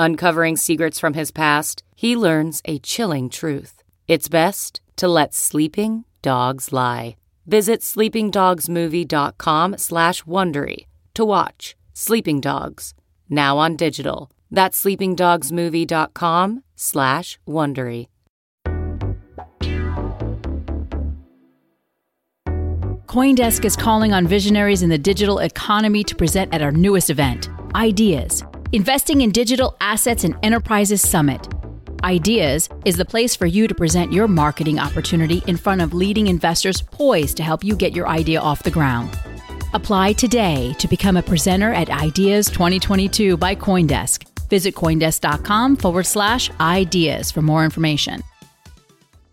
Uncovering secrets from his past, he learns a chilling truth. It's best to let sleeping dogs lie. Visit sleepingdogsmovie.com slash Wondery to watch Sleeping Dogs, now on digital. That's sleepingdogsmovie.com slash Wondery. Coindesk is calling on visionaries in the digital economy to present at our newest event, Ideas Investing in Digital Assets and Enterprises Summit. Ideas is the place for you to present your marketing opportunity in front of leading investors poised to help you get your idea off the ground. Apply today to become a presenter at Ideas 2022 by Coindesk. Visit Coindesk.com forward slash ideas for more information.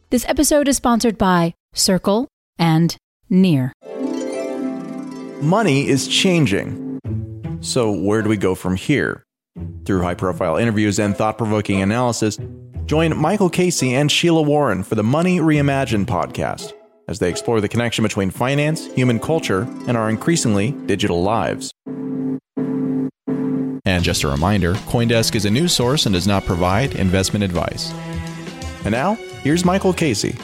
This episode is sponsored by Circle and Near. Money is changing. So, where do we go from here? Through high profile interviews and thought provoking analysis, join Michael Casey and Sheila Warren for the Money Reimagined podcast as they explore the connection between finance, human culture, and our increasingly digital lives. And just a reminder Coindesk is a news source and does not provide investment advice. And now, here's Michael Casey.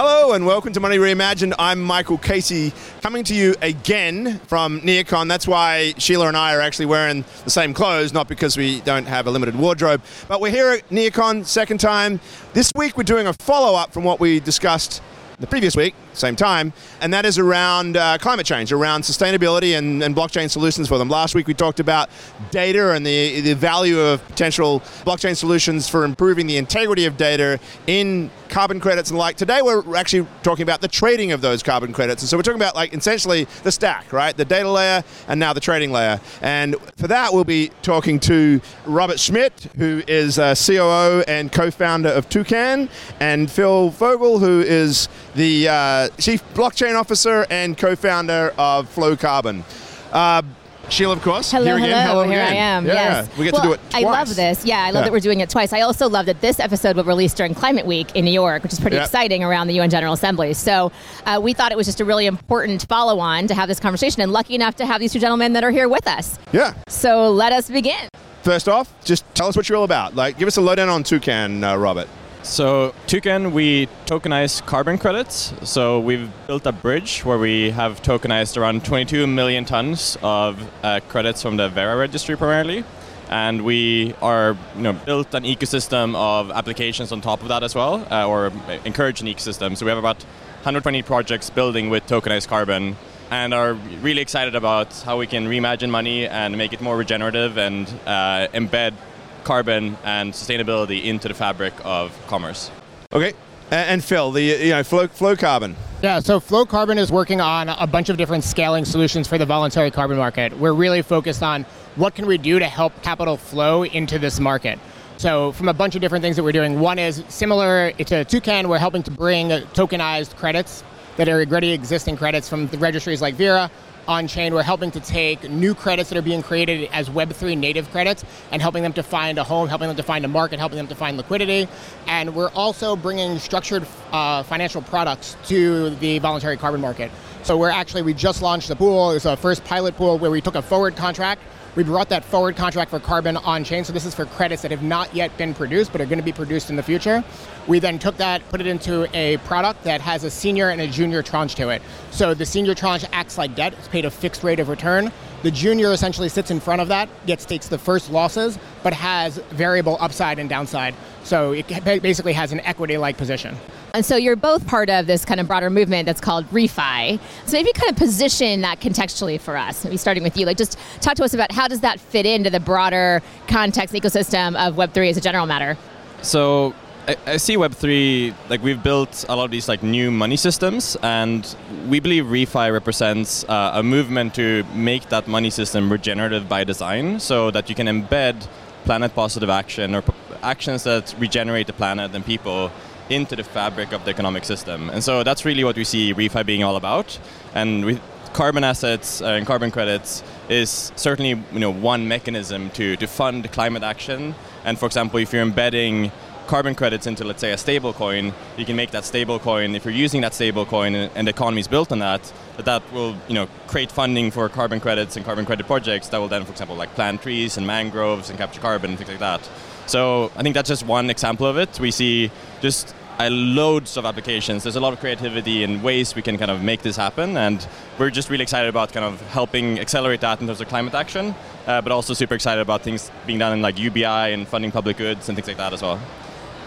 Hello and welcome to Money Reimagined. I'm Michael Casey, coming to you again from NearCon. That's why Sheila and I are actually wearing the same clothes, not because we don't have a limited wardrobe. But we're here at NearCon, second time. This week we're doing a follow up from what we discussed the previous week, same time, and that is around uh, climate change, around sustainability and, and, blockchain solutions for them. Last week we talked about data and the, the value of potential blockchain solutions for improving the integrity of data in carbon credits and like. Today we're actually talking about the trading of those carbon credits. And so we're talking about like essentially the stack, right? The data layer and now the trading layer. And for that we'll be talking to Robert Schmidt, who is a COO and co-founder of Toucan, and Phil Fogel, who is the uh, chief blockchain officer and co-founder of Flow Carbon. Uh, Sheila, of course. Hello, here hello. Hello here again. I am. Yeah, yes. we get well, to do it twice. I love this. Yeah, I love Yeah. that we're doing it twice. I also love that this episode will release during Climate Week in New York, which is pretty Yeah. exciting around the UN General Assembly. So uh, we thought it was just a really important follow on to have this conversation, and lucky enough to have these two gentlemen that are here with us. Yeah. So let us begin. First off, just tell us what you're all about. Like, give us a lowdown on Toucan, uh, Robert. So Toucan, we tokenize carbon credits. So we've built a bridge where we have tokenized around 22 million tons of uh, credits from the Verra registry primarily. And we are, you know, built an ecosystem of applications on top of that as well, uh, or encourage an ecosystem. So we have about 120 projects building with tokenized carbon, and are really excited about how we can reimagine money and make it more regenerative and uh, embed carbon and sustainability into the fabric of commerce. Okay. And Phil, the you know flow, flow carbon. Yeah, so Flow Carbon is working on a bunch of different scaling solutions for the voluntary carbon market. We're really focused on what can we do to help capital flow into this market. So from a bunch of different things that we're doing, one is similar to Toucan, we're helping to bring tokenized credits that are already existing credits from the registries like Verra on chain. We're helping to take new credits that are being created as Web3 native credits and helping them to find a home, helping them to find a market, helping them to find liquidity. And we're also bringing structured uh, financial products to the voluntary carbon market. So we're actually, we just launched a pool. It's a first pilot pool where we took a forward contract we brought that forward contract for carbon on chain. So this is for credits that have not yet been produced but are going to be produced in the future. We then took that, put it into a product that has a senior and a junior tranche to it. So the senior tranche acts like debt. It's paid a fixed rate of return. The junior essentially sits in front of that, gets takes the first losses, but has variable upside and downside. So it basically has an equity-like position. And so you're both part of this kind of broader movement that's called refi. So maybe kind of position that contextually for us. Maybe starting with you, like just talk to us about how does that fit into the broader context ecosystem of Web3 as a general matter. So I, I see Web3 like we've built a lot of these like new money systems, and we believe refi represents uh, a movement to make that money system regenerative by design, so that you can embed planet positive action or actions that regenerate the planet and people into the fabric of the economic system. And so that's really what we see refi being all about. And with carbon assets uh, and carbon credits is certainly you know one mechanism to, to fund climate action. And for example, if you're embedding carbon credits into let's say a stable coin, you can make that stable coin if you're using that stable coin and, the economy is built on that, that that will you know create funding for carbon credits and carbon credit projects that will then for example like plant trees and mangroves and capture carbon and things like that. So I think that's just one example of it. We see just uh, loads of applications. There's a lot of creativity and ways we can kind of make this happen, and we're just really excited about kind of helping accelerate that in terms of climate action, uh, but also super excited about things being done in like UBI and funding public goods and things like that as well.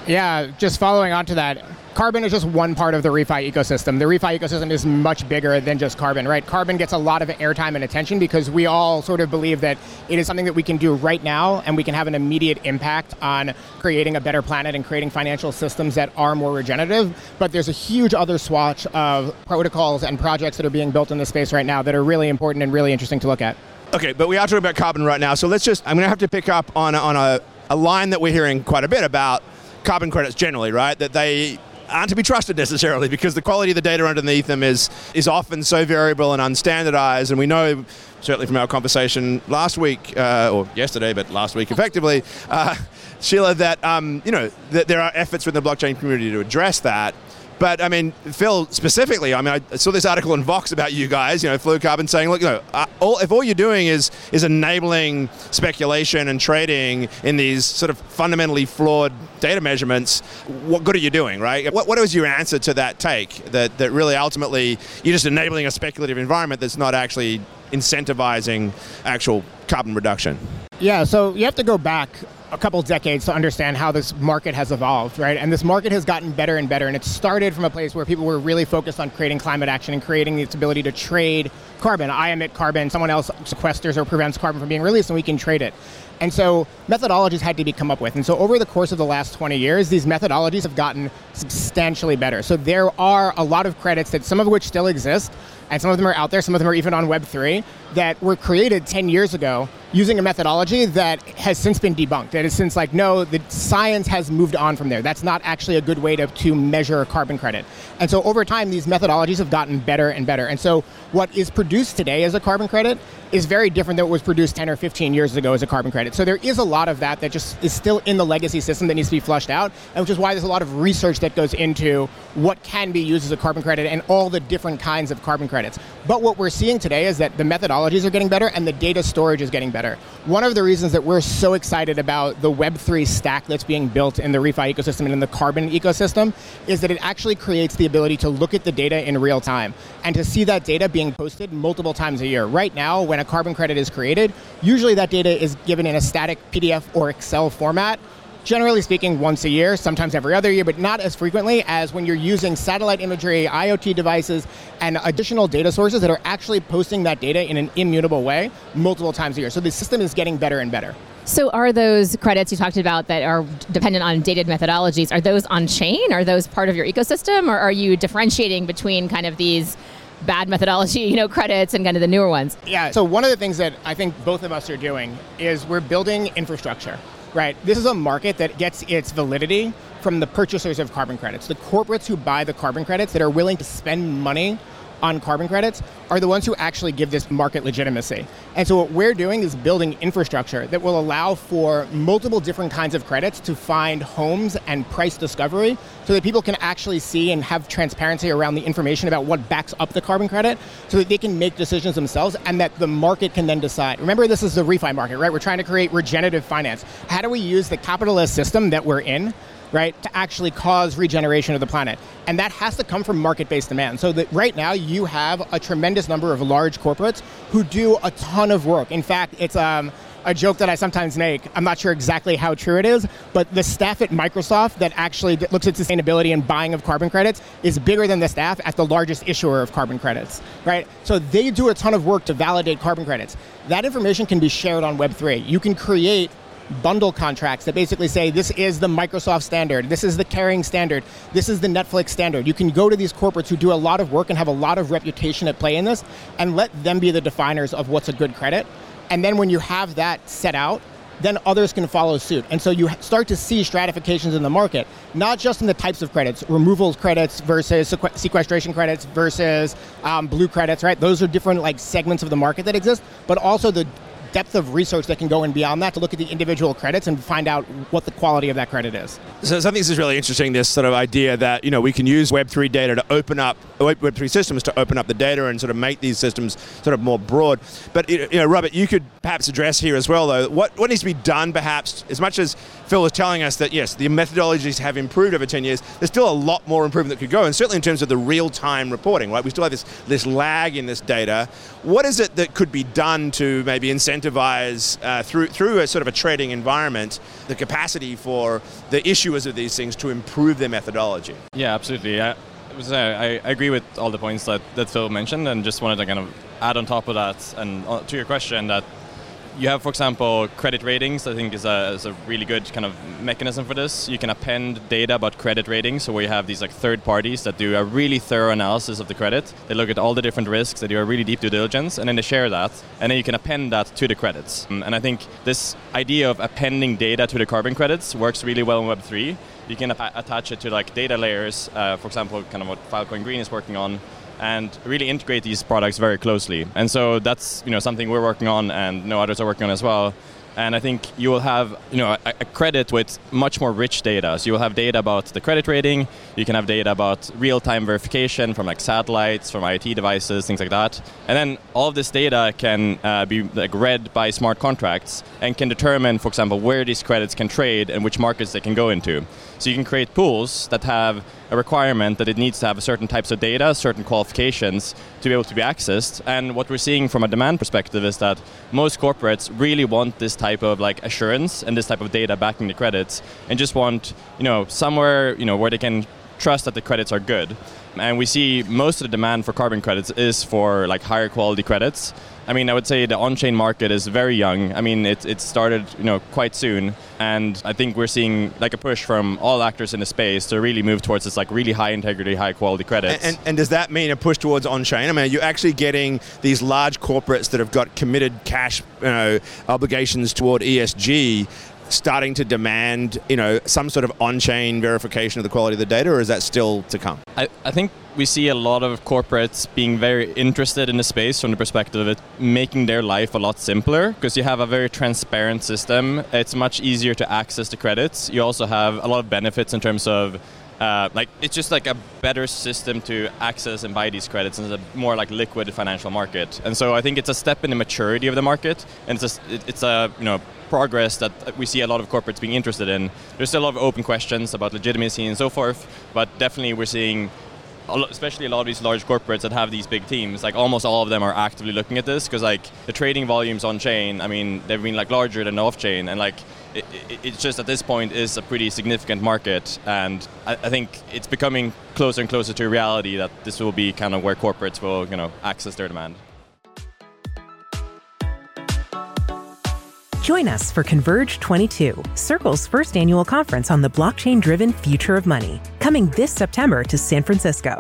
Yeah, just following on to that, carbon is just one part of the refi ecosystem. The refi ecosystem is much bigger than just carbon, right? Carbon gets a lot of airtime and attention because we all sort of believe that it is something that we can do right now and we can have an immediate impact on creating a better planet and creating financial systems that are more regenerative. But there's a huge other swatch of protocols and projects that are being built in this space right now that are really important and really interesting to look at. Okay, but we are talking about carbon right now, so let's just, I'm going to have to pick up on, on a, a line that we're hearing quite a bit about carbon credits generally, right? That they aren't to be trusted necessarily because the quality of the data underneath them is is often so variable and unstandardized. And we know, certainly from our conversation last week uh, or yesterday, but last week effectively, uh, Sheila, that um, you know that there are efforts within the blockchain community to address that. But I mean, Phil specifically, I mean, I saw this article in Vox about you guys, you know, Flow Carbon saying, look, you know, uh, all, if all you're doing is is enabling speculation and trading in these sort of fundamentally flawed data measurements, what good are you doing, right? What, what was your answer to that take? That that really ultimately you're just enabling a speculative environment that's not actually incentivizing actual carbon reduction. Yeah, so you have to go back a couple decades to understand how this market has evolved, right? And this market has gotten better and better. And it started from a place where people were really focused on creating climate action and creating its ability to trade carbon. I emit carbon, someone else sequesters or prevents carbon from being released, and we can trade it. And so methodologies had to be come up with. And so over the course of the last 20 years, these methodologies have gotten substantially better. So there are a lot of credits that some of which still exist, and some of them are out there, some of them are even on Web3, that were created 10 years ago using a methodology that has since been debunked. That is since like, no, the science has moved on from there. That's not actually a good way to, to measure carbon credit. And so over time, these methodologies have gotten better and better. And so what is produced today as a carbon credit is very different than what was produced 10 or 15 years ago as a carbon credit. So there is a lot of that that just is still in the legacy system that needs to be flushed out, and which is why there's a lot of research that goes into what can be used as a carbon credit and all the different kinds of carbon credits. But what we're seeing today is that the methodologies are getting better and the data storage is getting better. One of the reasons that we're so excited about the Web3 stack that's being built in the refi ecosystem and in the carbon ecosystem is that it actually creates the ability to look at the data in real time and to see that data being posted multiple times a year. Right now, when a carbon credit is created, usually that data is given in a static PDF or Excel format generally speaking, once a year, sometimes every other year, but not as frequently as when you're using satellite imagery, IoT devices, and additional data sources that are actually posting that data in an immutable way multiple times a year. So the system is getting better and better. So, are those credits you talked about that are dependent on dated methodologies? Are those on chain? Are those part of your ecosystem, or are you differentiating between kind of these bad methodology, you know, credits and kind of the newer ones? Yeah. So one of the things that I think both of us are doing is we're building infrastructure. Right. This is a market that gets its validity from the purchasers of carbon credits. The corporates who buy the carbon credits that are willing to spend money on carbon credits are the ones who actually give this market legitimacy. And so what we're doing is building infrastructure that will allow for multiple different kinds of credits to find homes and price discovery so that people can actually see and have transparency around the information about what backs up the carbon credit so that they can make decisions themselves and that the market can then decide. Remember this is the refi market, right? We're trying to create regenerative finance. How do we use the capitalist system that we're in right, to actually cause regeneration of the planet. And that has to come from market-based demand. So that right now you have a tremendous number of large corporates who do a ton of work. In fact, it's um, a joke that I sometimes make. I'm not sure exactly how true it is, but the staff at Microsoft that actually looks at sustainability and buying of carbon credits is bigger than the staff at the largest issuer of carbon credits, right? So they do a ton of work to validate carbon credits. That information can be shared on Web3. You can create bundle contracts that basically say this is the Microsoft standard, this is the Kering standard, this is the Netflix standard. You can go to these corporates who do a lot of work and have a lot of reputation at play in this and let them be the definers of what's a good credit. And then when you have that set out, then others can follow suit. And so you start to see stratifications in the market, not just in the types of credits, removals credits versus sequestration credits versus um, blue credits, right? Those are different like segments of the market that exist, but also the depth of research that can go in beyond that to look at the individual credits and find out what the quality of that credit is. So, I think this is really interesting. This sort of idea that you know we can use Web three data to open up Web three systems to open up the data and sort of make these systems sort of more broad. But you know, Robert, you could perhaps address here as well, though. What what needs to be done, perhaps, as much as Phil was telling us that yes, the methodologies have improved over 10 years. There's still a lot more improvement that could go, and certainly in terms of the real-time reporting, right? We still have this this lag in this data. What is it that could be done to maybe incentivize uh, through through a sort of a trading environment the capacity for the issuers of these things to improve their methodology? Yeah, absolutely. I, I, I agree with all the points that, that Phil mentioned, and just wanted to kind of add on top of that, and uh, to your question, that you have, for example, credit ratings. I think is a, is a really good kind of mechanism for this. You can append data about credit ratings, so we have these like third parties that do a really thorough analysis of the credit. They look at all the different risks. They do a really deep due diligence, and then they share that, and then you can append that to the credits. Mm, and I think this idea of appending data to the carbon credits works really well in Web three. You can attach it to like data layers. Uh, for example, kind of what Filecoin Green is working on and really integrate these products very closely. And so that's you know something we're working on, and no others are working on as well. And I think you will have you know a, a, credit with much more rich data. So you will have data about the credit rating. You can have data about real-time verification from like satellites, from IoT devices, things like that. And then all of this data can uh, be like read by smart contracts and can determine, for example, where these credits can trade and which markets they can go into. So you can create pools that have a requirement that it needs to have certain types of data, certain qualifications to be able to be accessed. And what we're seeing from a demand perspective is that most corporates really want this type of like assurance and this type of data backing the credits, and just want you know somewhere you know where they can trust that the credits are good. And we see most of the demand for carbon credits is for like higher quality credits. I mean, I would say the on-chain market is very young. I mean, it, it started, you know, quite soon, and I think we're seeing like a push from all actors in the space to really move towards this like really high integrity, high quality credits. And, and, and does that mean a push towards on-chain? I mean, you're actually getting these large corporates that have got committed cash, you know, obligations toward ESG starting to demand, you know, some sort of on-chain verification of the quality of the data, or is that still to come? I, I think we see a lot of corporates being very interested in the space from the perspective of it making their life a lot simpler because you have a very transparent system. It's much easier to access the credits. You also have a lot of benefits in terms of uh, like it's just like a better system to access and buy these credits and it's a more like liquid financial market. And so I think it's a step in the maturity of the market, and it's a, it's a you know progress that we see a lot of corporates being interested in. There's still a lot of open questions about legitimacy and so forth, but definitely we're seeing especially a lot of these large corporates that have these big teams, like almost all of them are actively looking at this because like the trading volumes on chain, I mean, they've been like larger than off chain, and like it, it, it's just at this point is a pretty significant market, and I, I, think it's becoming closer and closer to reality that this will be kind of where corporates will you know access their demand. Join us for Converge 22, Circle's first annual conference on the blockchain driven future of money, coming this September to San Francisco.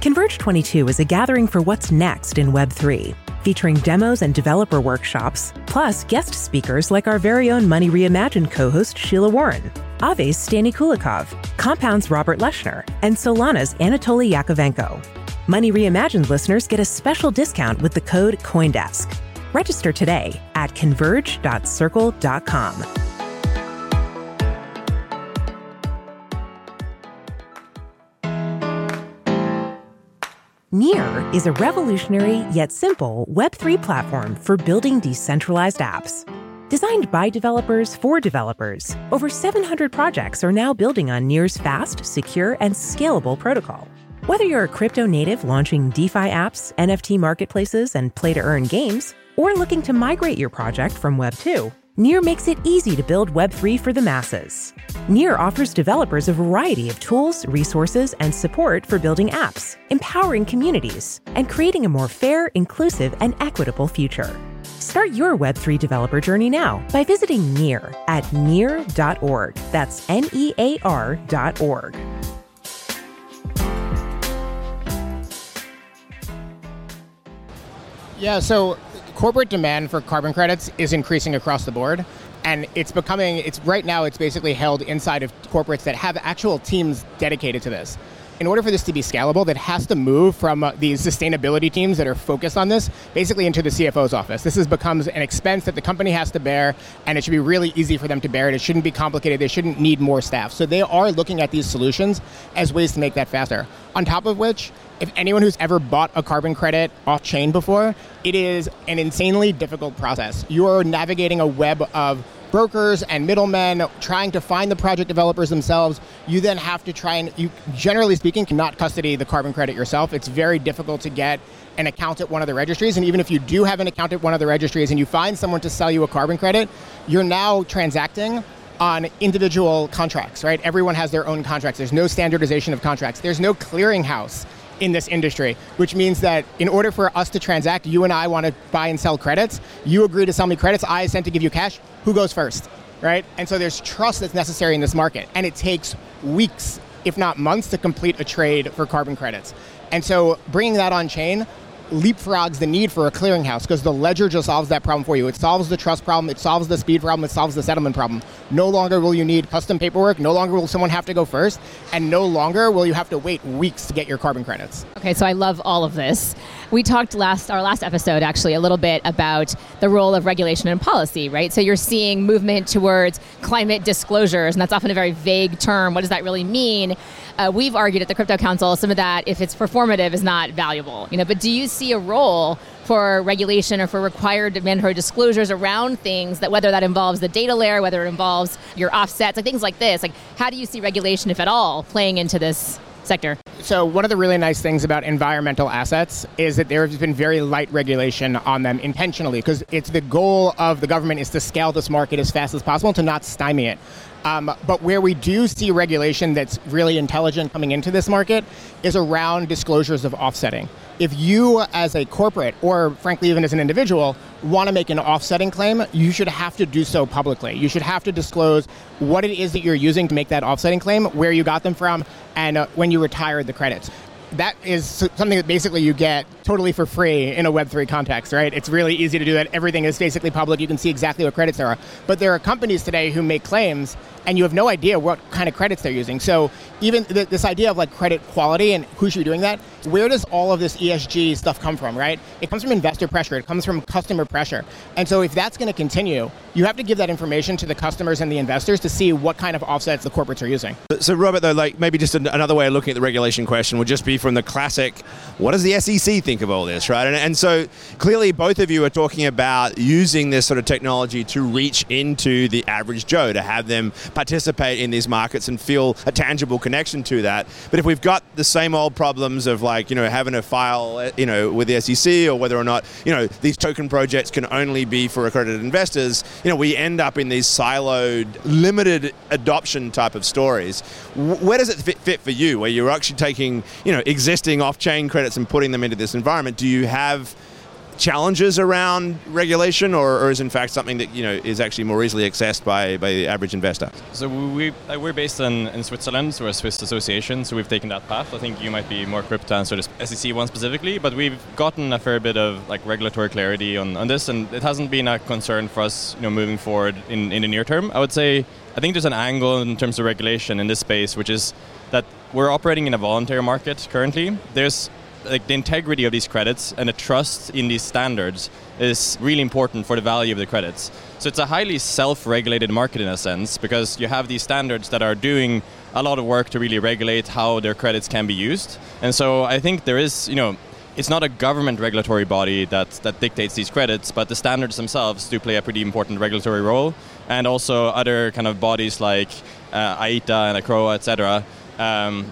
Converge 22 is a gathering for what's next in Web3, featuring demos and developer workshops, plus guest speakers like our very own Money Reimagined co host Sheila Warren, Aave's Stani Kulechov, Compound's Robert Leshner, and Solana's Anatoly Yakovenko. Money Reimagined listeners get a special discount with the code COINDESK. Register today at converge.circle.com. Near is a revolutionary yet simple Web3 platform for building decentralized apps. Designed by developers for developers, over 700 projects are now building on Near's fast, secure, and scalable protocol. Whether you're a crypto native launching DeFi apps, NFT marketplaces, and play to earn games, or looking to migrate your project from Web 2, Near makes it easy to build Web 3 for the masses. Near offers developers a variety of tools, resources, and support for building apps, empowering communities, and creating a more fair, inclusive, and equitable future. Start your Web3 developer journey now by visiting Near at near.org. That's N E A R.org. Yeah, so corporate demand for carbon credits is increasing across the board. And it's becoming, it's right now, it's basically held inside of corporates that have actual teams dedicated to this in order for this to be scalable, that has to move from uh, these sustainability teams that are focused on this basically into the CFO's office. This is, becomes an expense that the company has to bear, and it should be really easy for them to bear it. It shouldn't be complicated. They shouldn't need more staff. So they are looking at these solutions as ways to make that faster. On top of which, if anyone who's ever bought a carbon credit off chain before, it is an insanely difficult process. You are navigating a web of brokers and middlemen trying to find the project developers themselves. You then have to try and, you generally speaking, cannot custody the carbon credit yourself. It's very difficult to get an account at one of the registries. And even if you do have an account at one of the registries and you find someone to sell you a carbon credit, you're now transacting on individual contracts, right? Everyone has their own contracts. There's no standardization of contracts. There's no clearinghouse in this industry, which means that in order for us to transact, you and I want to buy and sell credits. You agree to sell me credits, I assent to give you cash. Who goes first? Right? And so there's trust that's necessary in this market. And it takes weeks, if not months, to complete a trade for carbon credits. And so bringing that on chain leapfrogs the need for a clearinghouse because the ledger just solves that problem for you. It solves the trust problem, it solves the speed problem, it solves the settlement problem. No longer will you need custom paperwork, no longer will someone have to go first, and no longer will you have to wait weeks to get your carbon credits. Okay, so I love all of this. We talked last our last episode actually a little bit about the role of regulation and policy, right? So you're seeing movement towards climate disclosures, and that's often a very vague term. What does that really mean? Uh, we've argued at the Crypto Council some of that, if it's performative, is not valuable. You know, but do you see a role for regulation or for required mandatory disclosures around things that whether that involves the data layer, whether it involves your offsets, like things like this? Like, how do you see regulation, if at all, playing into this sector? So, one of the really nice things about environmental assets is that there has been very light regulation on them intentionally because it's the goal of the government is to scale this market as fast as possible to not stymie it. Um, but where we do see regulation that's really intelligent coming into this market is around disclosures of offsetting. If you, as a corporate, or frankly, even as an individual, want to make an offsetting claim, you should have to do so publicly. You should have to disclose what it is that you're using to make that offsetting claim, where you got them from, and uh, when you retired the credits that is something that basically you get totally for free in a Web3 context, right? It's really easy to do that. Everything is basically public. You can see exactly what credits there are. But there are companies today who make claims and you have no idea what kind of credits they're using. So even th- this idea of like credit quality and who should be doing that, where does all of this ESG stuff come from, right? It comes from investor pressure. It comes from customer pressure. And so if that's going to continue, you have to give that information to the customers and the investors to see what kind of offsets the corporates are using. So Robert, though, like maybe just another way of looking at the regulation question would just be from the classic, what does the SEC think of all this, right? And, and so clearly both of you are talking about using this sort of technology to reach into the average Joe, to have them participate in these markets and feel a tangible connection to that. But if we've got the same old problems of like, you know, having a file, uh, you know, with the SEC or whether or not, you know, these token projects can only be for accredited investors, you know, we end up in these siloed, limited adoption type of stories. Where does it fit, fit for you, where you're actually taking, you know, existing off-chain credits and putting them into this environment? Do you have challenges around regulation, or, or, is in fact something that you know is actually more easily accessed by, by the average investor? So we we're based in, in Switzerland, so we're a Swiss association, so we've taken that path. I think you might be more equipped to answer the SEC one specifically, but we've gotten a fair bit of like regulatory clarity on, on this, and it hasn't been a concern for us, you know, moving forward in, in the near term. I would say I think there's an angle in terms of regulation in this space, which is that we're operating in a voluntary market currently. There's like the integrity of these credits and the trust in these standards is really important for the value of the credits. So it's a highly self-regulated market in a sense because you have these standards that are doing a lot of work to really regulate how their credits can be used. And so I think there is, you know, it's not a government regulatory body that, that dictates these credits, but the standards themselves do play a pretty important regulatory role, and also other kind of bodies like uh, IETA and ICROA, etc. Um,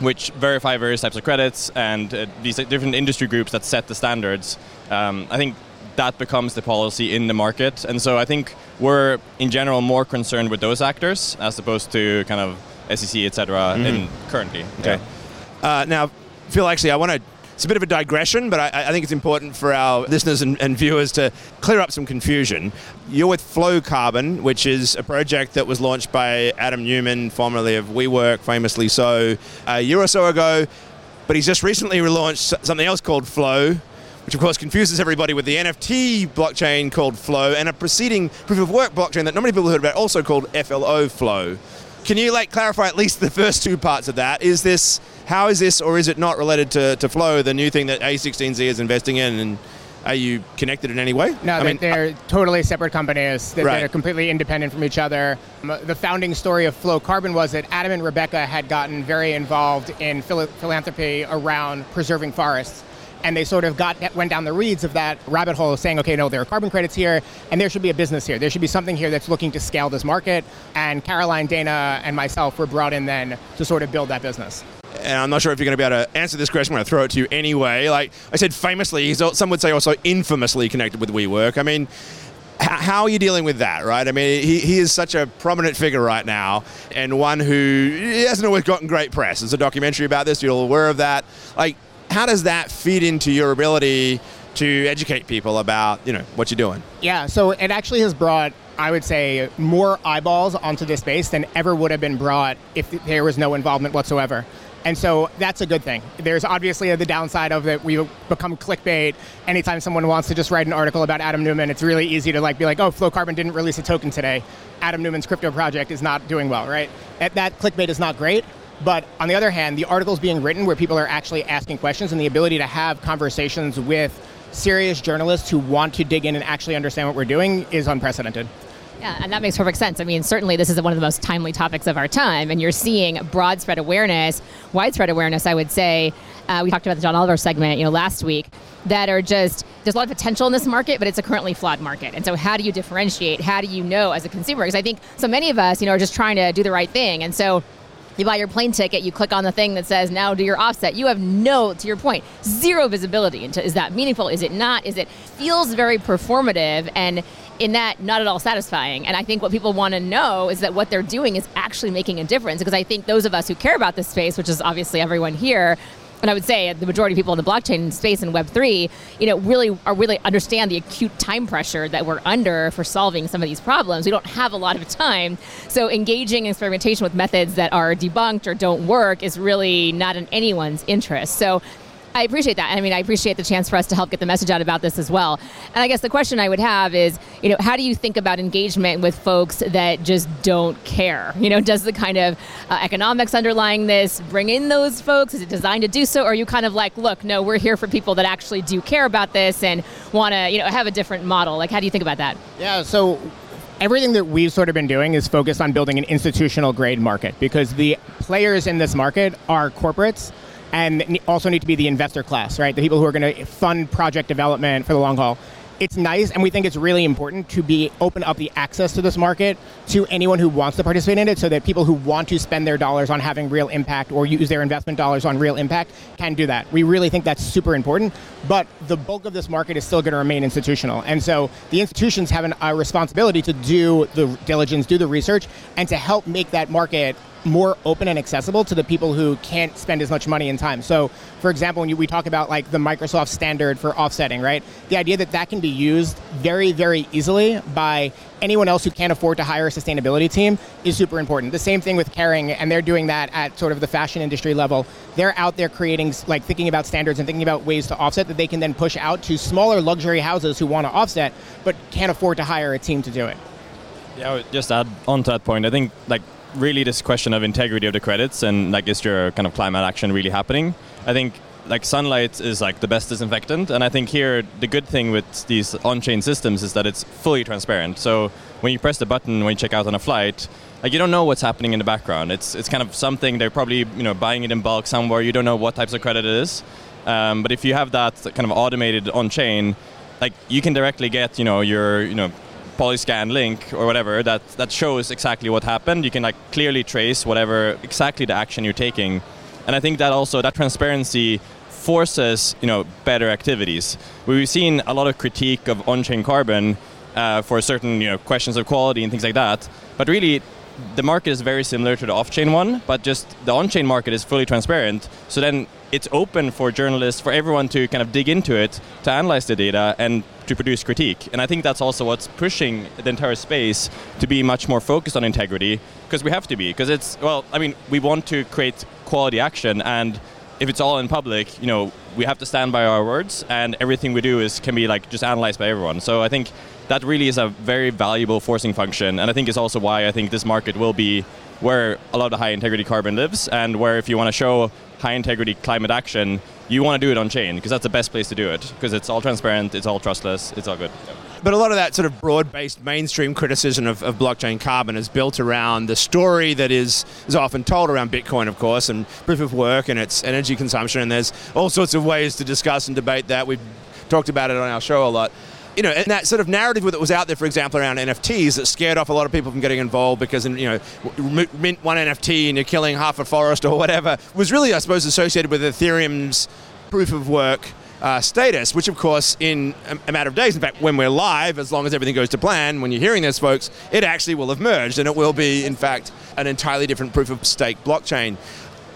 which verify various types of credits and uh, these different industry groups that set the standards. Um, I think that becomes the policy in the market. And so I think we're in general more concerned with those actors as opposed to kind of SEC, et cetera, in currently. Okay. Uh, now, Phil, actually, I want to. It's a bit of a digression, but I, I think it's important for our listeners and, and viewers to clear up some confusion. You're with Flow Carbon, which is a project that was launched by Adam Neumann, formerly of WeWork, famously so, a year or so ago. But he's just recently relaunched something else called Flow, which of course confuses everybody with the NFT blockchain called Flow and a preceding proof of work blockchain that not many people heard about, also called FLO Flow. Can you like clarify at least the first two parts of that? Is this how is this or is it not related to, to Flow, the new thing that A16Z is investing in, and are you connected in any way? No, I they're, mean, they're totally separate companies. They're, Right. they're completely independent from each other. Um, The founding story of Flow Carbon was that Adam and Rebecca had gotten very involved in phil- philanthropy around preserving forests. And they sort of got went down the reeds of that rabbit hole, saying, "Okay, no, there are carbon credits here, and there should be a business here. There should be something here that's looking to scale this market." And Caroline, Dana, and myself were brought in then to sort of build that business. And I'm not sure if you're going to be able to answer this question. I'm going to throw it to you anyway. Like I said, famously, he's some would say also infamously connected with WeWork. I mean, how are you dealing with that, right? I mean, he, he is such a prominent figure right now, and one who hasn't always gotten great press. There's a documentary about this. You're all aware of that. Like, how does that feed into your ability to educate people about, you know, what you're doing? Yeah, so it actually has brought, I would say, more eyeballs onto this space than ever would have been brought if there was no involvement whatsoever. And so that's a good thing. There's obviously the downside of that we become clickbait. Anytime someone wants to just write an article about Adam Neumann, it's really easy to like be like, "Oh, Flow Carbon didn't release a token today. Adam Neumann's crypto project is not doing well." Right? That, that clickbait is not great. But on the other hand, the articles being written where people are actually asking questions and the ability to have conversations with serious journalists who want to dig in and actually understand what we're doing is unprecedented. Yeah, and that makes perfect sense. I mean, certainly this is one of the most timely topics of our time, and you're seeing broad spread awareness, widespread awareness, I would say. Uh, we talked about the John Oliver segment, you know, last week, that are just there's a lot of potential in this market, but it's a currently flawed market. And so, how do you differentiate? How do you know as a consumer? Because I think so many of us, you know, are just trying to do the right thing, and so. You buy your plane ticket, you click on the thing that says now do your offset. You have no, to your point, zero visibility into is that meaningful? Is it not? Is it feels very performative and in that not at all satisfying. And I think what people want to know is that what they're doing is actually making a difference. Because I think those of us who care about this space, which is obviously everyone here, and I would say the majority of people in the blockchain space and Web three, you know, really are really understand the acute time pressure that we're under for solving some of these problems. We don't have a lot of time, so engaging in experimentation with methods that are debunked or don't work is really not in anyone's interest. So. I appreciate that. I mean, I appreciate the chance for us to help get the message out about this as well. And I guess the question I would have is, you know, how do you think about engagement with folks that just don't care? You know, does the kind of uh, economics underlying this bring in those folks? Is it designed to do so? Or are you kind of like, look, no, we're here for people that actually do care about this and want to, you know, have a different model? Like, how do you think about that? Yeah, so everything that we've sort of been doing is focused on building an institutional grade market because the players in this market are corporates and also need to be the investor class, right? The people who are going to fund project development for the long haul. It's nice, and we think it's really important to be open up the access to this market to anyone who wants to participate in it, so that people who want to spend their dollars on having real impact or use their investment dollars on real impact can do that. We really think that's super important, but the bulk of this market is still going to remain institutional, and so the institutions have an, a responsibility to do the diligence, do the research, and to help make that market more open and accessible to the people who can't spend as much money and time. So, for example, when you, we talk about like the Microsoft standard for offsetting, right? The idea that that can be used very, very easily by anyone else who can't afford to hire a sustainability team is super important. The same thing with Kering, and they're doing that at sort of the fashion industry level. They're out there creating, like thinking about standards and thinking about ways to offset that they can then push out to smaller luxury houses who want to offset but can't afford to hire a team to do it. Yeah, I would just add on to that point. I think like really this question of integrity of the credits and like is your kind of climate action really happening? I think like sunlight is like the best disinfectant, and I think here the good thing with these on-chain systems is that it's fully transparent. So when you press the button when you check out on a flight, like you don't know what's happening in the background. It's it's kind of something they're probably you know buying it in bulk somewhere. You don't know what types of credit it is. Um, but if you have that kind of automated on-chain, like you can directly get you know your you know polyscan link or whatever that that shows exactly what happened. You can like clearly trace whatever exactly the action you're taking, and I think that also that transparency forces you know better activities. We've seen a lot of critique of on-chain carbon uh, for certain you know questions of quality and things like that. But really, the market is very similar to the off-chain one, but just the on-chain market is fully transparent. So then it's open for journalists, for everyone to kind of dig into it, to analyze the data, and to produce critique. And I think that's also what's pushing the entire space to be much more focused on integrity, because we have to be. Because it's well, I mean, we want to create quality action, and if it's all in public, you know, we have to stand by our words, and everything we do is can be like just analyzed by everyone. So I think that really is a very valuable forcing function, and I think is also why I think this market will be where a lot of high integrity carbon lives, and where if you want to show high integrity climate action, you want to do it on chain because that's the best place to do it because it's all transparent, it's all trustless, it's all good. But a lot of that sort of broad-based mainstream criticism of, of, blockchain carbon is built around the story that is, is often told around Bitcoin, of course, and proof of work and its energy consumption. And there's all sorts of ways to discuss and debate that. We've talked about it on our show a lot you know, and that sort of narrative that was out there, for example, around NFTs that scared off a lot of people from getting involved because, you know, mint one NFT and you're killing half a forest or whatever, was really, I suppose, associated with Ethereum's proof of work uh, status, which of course, in a, matter of days, in fact, when we're live, as long as everything goes to plan, when you're hearing this, folks, it actually will have merged and it will be, in fact, an entirely different proof of stake blockchain.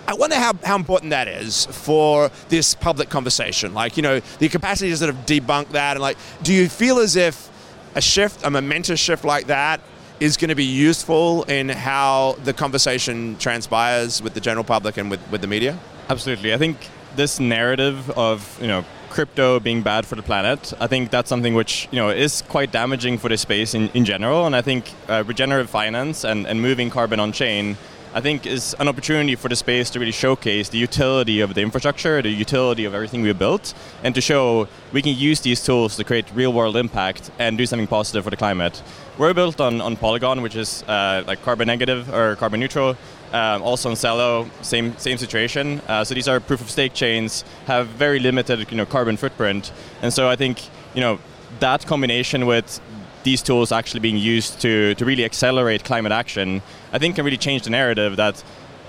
I wonder how, how important that is for this public conversation. Like, you know, the capacity to sort of debunk that. And like, do you feel as if a shift, a momentous shift like that, is going to be useful in how the conversation transpires with the general public and with, with the media? Absolutely. I think this narrative of, you know, crypto being bad for the planet, I think that's something which, you know, is quite damaging for the space in, in general. And I think uh, regenerative finance and, and moving carbon on chain I think is an opportunity for the space to really showcase the utility of the infrastructure, the utility of everything we built, and to show we can use these tools to create real world impact and do something positive for the climate. We're built on, on Polygon, which is uh, like carbon negative or carbon neutral. Um, also on Celo, same same situation. Uh, so these are proof of stake chains, have very limited you know carbon footprint, and so I think you know that combination with these tools actually being used to, to really accelerate climate action, I think can really change the narrative that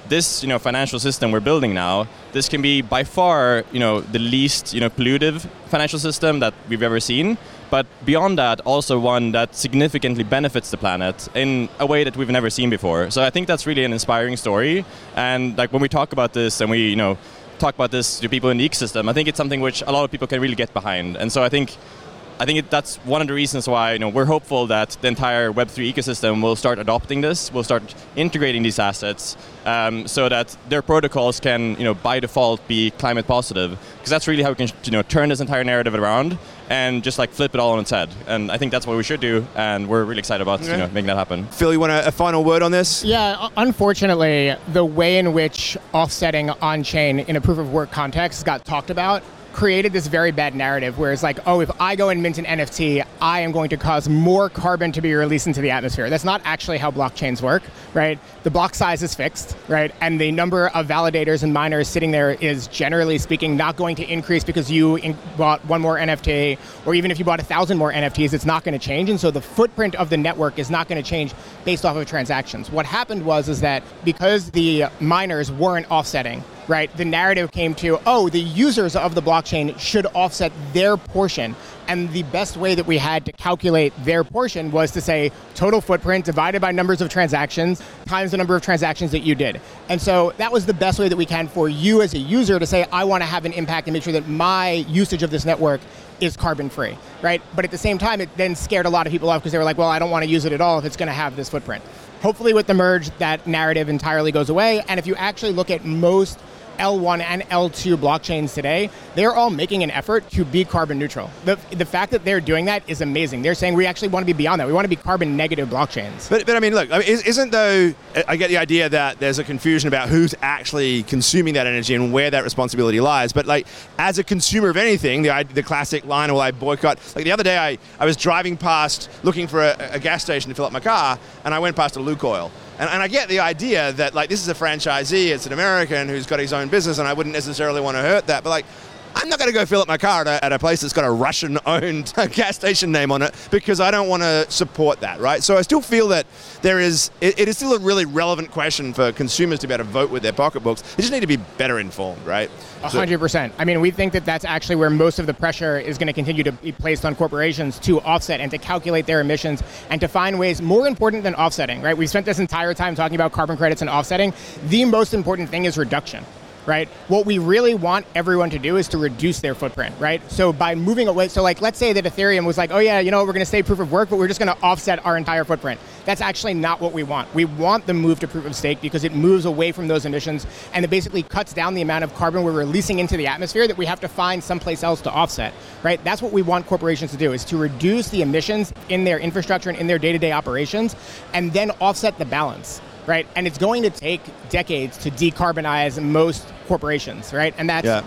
this you know financial system we're building now, this can be by far you know the least you know pollutive financial system that we've ever seen. But beyond that, also one that significantly benefits the planet in a way that we've never seen before. So I think that's really an inspiring story. And like when we talk about this and we you know talk about this to people in the ecosystem, I think it's something which a lot of people can really get behind. And so I think I think it, that's one of the reasons why you know we're hopeful that the entire Web3 ecosystem will start adopting this, will start integrating these assets, um, so that their protocols can you know by default be climate positive, because that's really how we can you know turn this entire narrative around and just like flip it all on its head. And I think that's what we should do, and we're really excited about you know making that happen. Phil, you want a, a final word on this? Yeah, unfortunately, the way in which offsetting on chain in a proof of work context got talked about created this very bad narrative where it's like, oh, if I go and mint an NFT, I am going to cause more carbon to be released into the atmosphere. That's not actually how blockchains work, right? The block size is fixed, right? And the number of validators and miners sitting there is generally speaking not going to increase because you in- bought one more NFT, or even if you bought a thousand more NFTs, it's not going to change. And so the footprint of the network is not going to change based off of transactions. What happened was is that because the miners weren't offsetting, right? The narrative came to, oh, the users of the blockchain should offset their portion. And the best way that we had to calculate their portion was to say total footprint divided by numbers of transactions times the number of transactions that you did. And so that was the best way that we can for you as a user to say, I want to have an impact and make sure that my usage of this network is carbon free, right? But at the same time, it then scared a lot of people off because they were like, well, I don't want to use it at all if it's going to have this footprint. Hopefully, with the merge, that narrative entirely goes away. And if you actually look at most L1 and L2 blockchains today, they're all making an effort to be carbon neutral. The, the fact that they're doing that is amazing. They're saying we actually want to be beyond that. We want to be carbon negative blockchains. But, but I mean, look, I mean, isn't though, I get the idea that there's a confusion about who's actually consuming that energy and where that responsibility lies. But like, as a consumer of anything, the, the classic line, will I boycott? Like the other day, I, I was driving past looking for a, a gas station to fill up my car, and I went past a Lukoil. And, and I get the idea that like this is a franchisee, it's an American who's got his own business, and I wouldn't necessarily want to hurt that. But like, I'm not going to go fill up my car at a, at a place that's got a Russian owned gas station name on it because I don't want to support that, right? So I still feel that there is, it, it is still a really relevant question for consumers to be able to vote with their pocketbooks. They just need to be better informed, right? Hundred percent. I mean, we think that that's actually where most of the pressure is going to continue to be placed on corporations to offset and to calculate their emissions and to find ways more important than offsetting. Right? We've spent this entire time talking about carbon credits and offsetting. The most important thing is reduction right? What we really want everyone to do is to reduce their footprint, right? So by moving away, so like let's say that Ethereum was like, oh yeah, you know, we're going to stay proof of work, but we're just going to offset our entire footprint. That's actually not what we want. We want the move to proof of stake because it moves away from those emissions and it basically cuts down the amount of carbon we're releasing into the atmosphere that we have to find someplace else to offset, right? That's what we want corporations to do is to reduce the emissions in their infrastructure and in their day-to-day operations and then offset the balance right? And it's going to take decades to decarbonize most corporations, right? And that's yeah.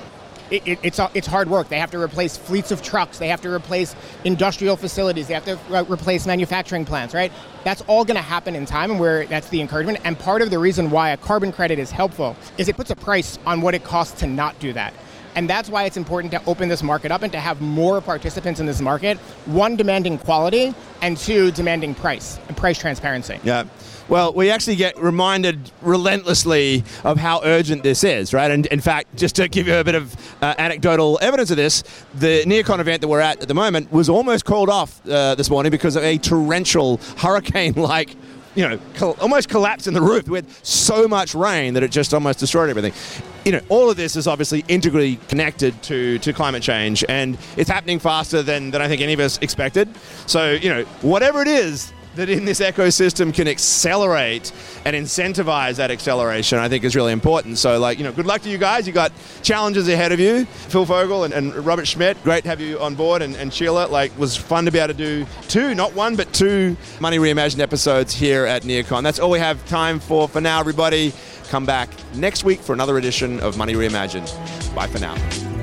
It, it, it's it's hard work. They have to replace fleets of trucks. They have to replace industrial facilities. They have to re- replace manufacturing plants. Right? That's all going to happen in time, and where that's the encouragement. And part of the reason why a carbon credit is helpful is it puts a price on what it costs to not do that. And that's why it's important to open this market up and to have more participants in this market. One, demanding quality, and two, demanding price and price transparency. Yeah. Well, we actually get reminded relentlessly of how urgent this is, right? And in fact, just to give you a bit of uh, anecdotal evidence of this, the NeoCon event that we're at at the moment was almost called off uh, this morning because of a torrential hurricane-like you know, col- almost collapsed in the roof. We had so much rain that it just almost destroyed everything. You know, all of this is obviously integrally connected to, to climate change, and it's happening faster than, than I think any of us expected. So, you know, whatever it is that in this ecosystem can accelerate and incentivize that acceleration, I think is really important. So, like, you know, good luck to you guys. You got challenges ahead of you. Phil Fogel and, and Robert Schmidt, great to have you on board. And, and Sheila, like, was fun to be able to do two, not one, but two Money Reimagined episodes here at NeoCon. That's all we have time for for now, everybody. Come back next week for another edition of Money Reimagined. Bye for now.